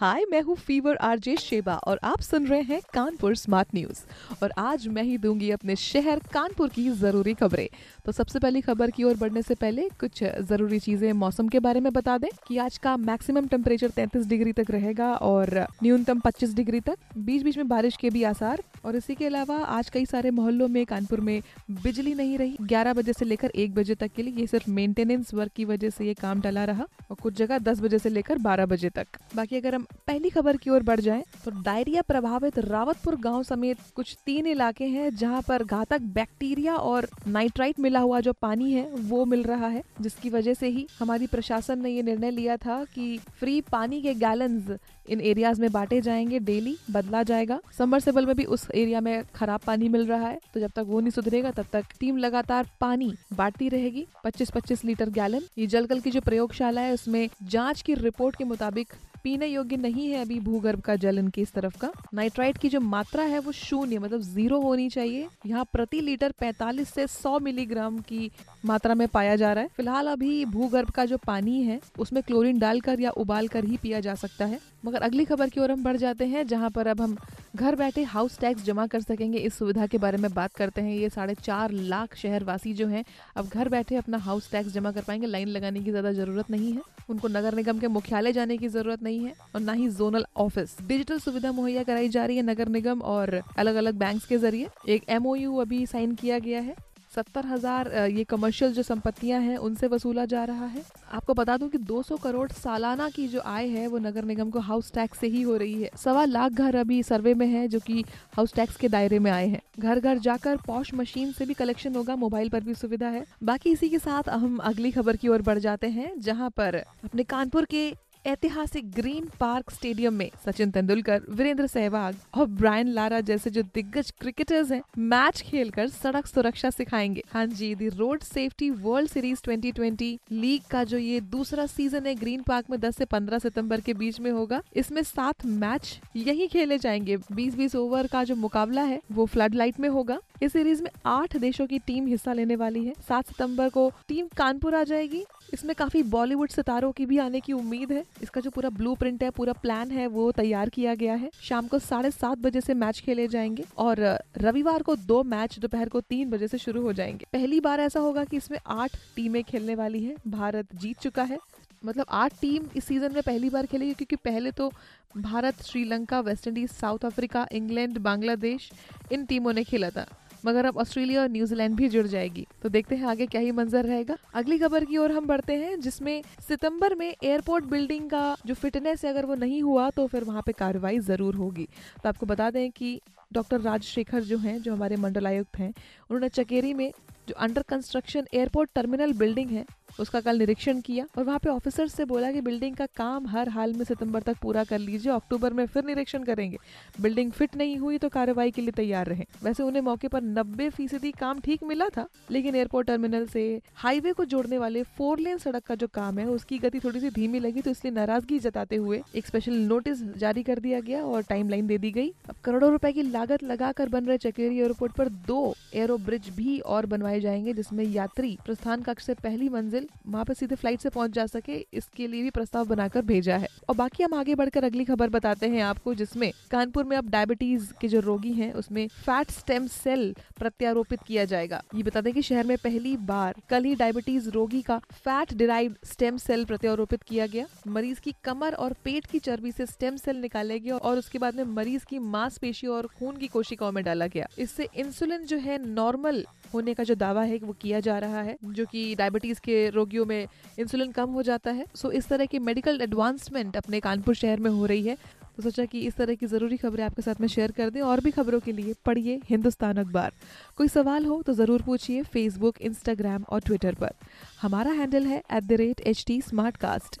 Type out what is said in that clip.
हाय, मैं हूँ fever RJ Sheba और आप सुन रहे हैं कानपुर स्मार्ट न्यूज़। और आज मैं ही दूँगी अपने शहर कानपुर की ज़रूरी खबरें। तो सबसे पहली खबर की ओर बढ़ने से पहले कुछ ज़रूरी चीज़ें मौसम के बारे में बता दें कि आज का मैक्सिमम टेम्परेचर 33 डिग्री तक रहेगा और न्यूनतम 25 डिग्री तक। बीच बीच में बारिश के भी आसार और इसी के अलावा आज कई सारे मोहल्लों में कानपुर में बिजली नहीं रही। 11 बजे से लेकर एक बजे तक के लिए ये सिर्फ़ मेंटेनेंस वर्क की वजह से ये काम टला रहा और कुछ जगह 10 बजे से लेकर 12 बजे तक। बाकी अगर हम पहली खबर की ओर बढ़ जाएँ तो डायरिया प्रभावित रावतपुर गाँव समेत कुछ तीन इलाके हैं जहाँ पर घातक बैक्टीरिया और नाइट्राइट मिला हुआ जो पानी है, वो मिल रहा है, जिसकी वजह से ही हमारी प्रशासन ने ये निर्णय लिया था कि फ्री पानी के गैलन इन एरियाज़ में बांटे जाएँगे डेली, बदला जाएगा। समरसेबल में भी उस एरिया में खराब पानी मिल रहा है तो जब तक वो नहीं सुधरेगा, तब तक टीम लगातार पानी बांटती रहेगी। 25-25 लीटर गैलन, ये जलकल की जो प्रयोगशाला है, उसमें जाँच की रिपोर्ट के मुताबिक पीने योग्य नहीं है अभी भूगर्भ का जल इनकी इस तरफ़ का। नाइट्राइट की जो मात्रा है वो शून्य मतलब ज़ीरो होनी चाहिए। यहाँ प्रति लीटर 45 से 100 मिलीग्राम की मात्रा में पाया जा रहा है। फ़िलहाल अभी भूगर्भ का जो पानी है, उसमें क्लोरीन डालकर या उबाल कर ही पिया जा सकता है। मगर अगली खबर की ओर हम बढ़ जाते हैं, जहाँ पर अब हम घर बैठे हाउस टैक्स जमा कर सकेंगे। इस सुविधा के बारे में बात करते हैं। ये साढ़े चार लाख शहरवासी जो हैं, अब घर बैठे अपना हाउस टैक्स जमा कर पाएँगे। लाइन लगाने की ज़्यादा ज़रूरत नहीं है। उनको नगर निगम के मुख्यालय जाने की ज़रूरत नहीं है और ना ही जोनल ऑफ़िस डिजिटल सुविधा मुहैया कराई जा रही है नगर निगम और अलग अलग बैंक के ज़रिए. एक एमओयू अभी साइन किया गया है. सत्तर हज़ार ये कमर्शियल जो संपत्तियाँ हैं, उनसे वसूला जा रहा है. आपको बता दूँ कि 200 करोड़ सालाना की जो आय है, वो नगर निगम को हाउस टैक्स से ही हो रही है. सवा लाख घर अभी सर्वे में है, जो कि हाउस टैक्स के दायरे में आए हैं. घर घर जाकर पॉश मशीन से भी कलेक्शन होगा मोबाइल पर भी सुविधा है. बाकी इसी के साथ हम अगली खबर की ओर बढ़ जाते हैं, जहाँ पर अपने कानपुर के ऐतिहासिक ग्रीन पार्क स्टेडियम में सचिन तेंदुलकर, वीरेंद्र सहवाग और ब्रायन लारा जैसे जो दिग्गज क्रिकेटर्स हैं मैच खेलकर सड़क सुरक्षा सिखाएँगे। हाँ जी the road safety world series 2020 league का जो ये दूसरा सीज़न है ग्रीन पार्क में 10 से 15 सितंबर के बीच में होगा, इसमें सात मैच यही खेले जाएँगे। 20-20 ओवर का जो मुकाबला है, वो फ्लड लाइट में होगा। इस सीरीज़ में आठ देशों की टीम हिस्सा लेने वाली है। सात सितंबर को टीम कानपुर आ जाएगी। इसमें काफ़ी बॉलीवुड सितारों की भी आने की उम्मीद है। इसका जो पूरा ब्लू है, पूरा प्लान है, वो तैयार किया गया है। शाम को साढ़े सात बजे से मैच खेले जाएँगे और रविवार को दो मैच दोपहर को तीन बजे से शुरू हो जाएँगे। पहली बार ऐसा होगा कि इसमें आठ टीमें खेलने वाली है। भारत जीत चुका है। मतलब आठ टीम इस सीज़न में पहली बार खेलेगी क्योंकि पहले तो Bharat, Sri Lanka West Indies South Africa England Bangladesh इन टीमों ने खेला था। मगर अब ऑस्ट्रेलिया और न्यूजीलैंड भी जुड़ जाएगी। तो देखते हैं आगे क्या ही मंजर रहेगा। अगली खबर की ओर हम बढ़ते हैं, जिसमें सितंबर में एयरपोर्ट बिल्डिंग का जो फिटनेस है, अगर वो नहीं हुआ तो फिर वहाँ पे कार्रवाई ज़रूर होगी। तो आपको बता दें कि डॉक्टर राजशेखर जो हैं, जो हमारे मंडलायुक्त हैं, उन्होंने चकेरी में जो under construction airport terminal building है, उसका कल निरीक्षण किया और वहाँ पे ऑफिसर से बोला कि बिल्डिंग का काम हर हाल में सितंबर तक पूरा कर लीजिए, अक्टूबर में फिर निरीक्षण करेंगे। बिल्डिंग फिट नहीं हुई तो कार्रवाई के लिए तैयार रहे। वैसे उन्हें मौके पर नब्बे फ़ीसदी काम ठीक मिला था, लेकिन एयरपोर्ट टर्मिनल से हाईवे को जोड़ने वाले फोर लेन सड़क का जो काम है, उसकी गति थोड़ी सी धीमी लगी तो इसलिए नाराज़गी जताते हुए एक स्पेशल नोटिस जारी कर दिया गया और टाइम दे दी गई। अब करोड़ों रुपए की लागत लगाकर बन रहे चकेरी एयरपोर्ट पर दो एरो ब्रिज भी और बनवाए जाएँगे, जिसमें यात्री प्रस्थान कक्ष से पहली मंजिल वहाँ पर सीधे फ़्लाइट से पहुँच जा सके, इसके लिए भी प्रस्ताव बनाकर भेजा है। और बाकी हम आगे बढ़कर अगली खबर बताते हैं आपको, जिसमें कानपुर में अब डायबिटीज़ के जो रोगी हैं, उसमें फैट स्टेम सेल प्रत्यारोपित किया जाएगा। ये बता दें कि शहर में पहली बार कल ही डायबिटीज़ रोगी का फैट डिराइव स्टेम सेल प्रत्यारोपित किया गया। मरीज़ की कमर और पेट की चर्बी से स्टेम सेल निकाले गया और उसके बाद में मरीज़ की मांसपेशी और खून की कोशिकाओं में डाला गया। इससे इंसुलिन जो है नॉर्मल होने का जो दावा है कि वो किया जा रहा है, जो कि डायबिटीज़ के रोगियों में इंसुलिन कम हो जाता है। सो इस तरह की मेडिकल एडवांसमेंट अपने कानपुर शहर में हो रही है। तो सोचा कि इस तरह की ज़रूरी खबरें आपके साथ में शेयर कर दें और भी खबरों के लिए पढ़िए हिंदुस्तान अखबार। कोई सवाल हो तो ज़रूर पूछिए फेसबुक इंस्टाग्राम और ट्विटर पर। हमारा हैंडल है at the rate H T smart cast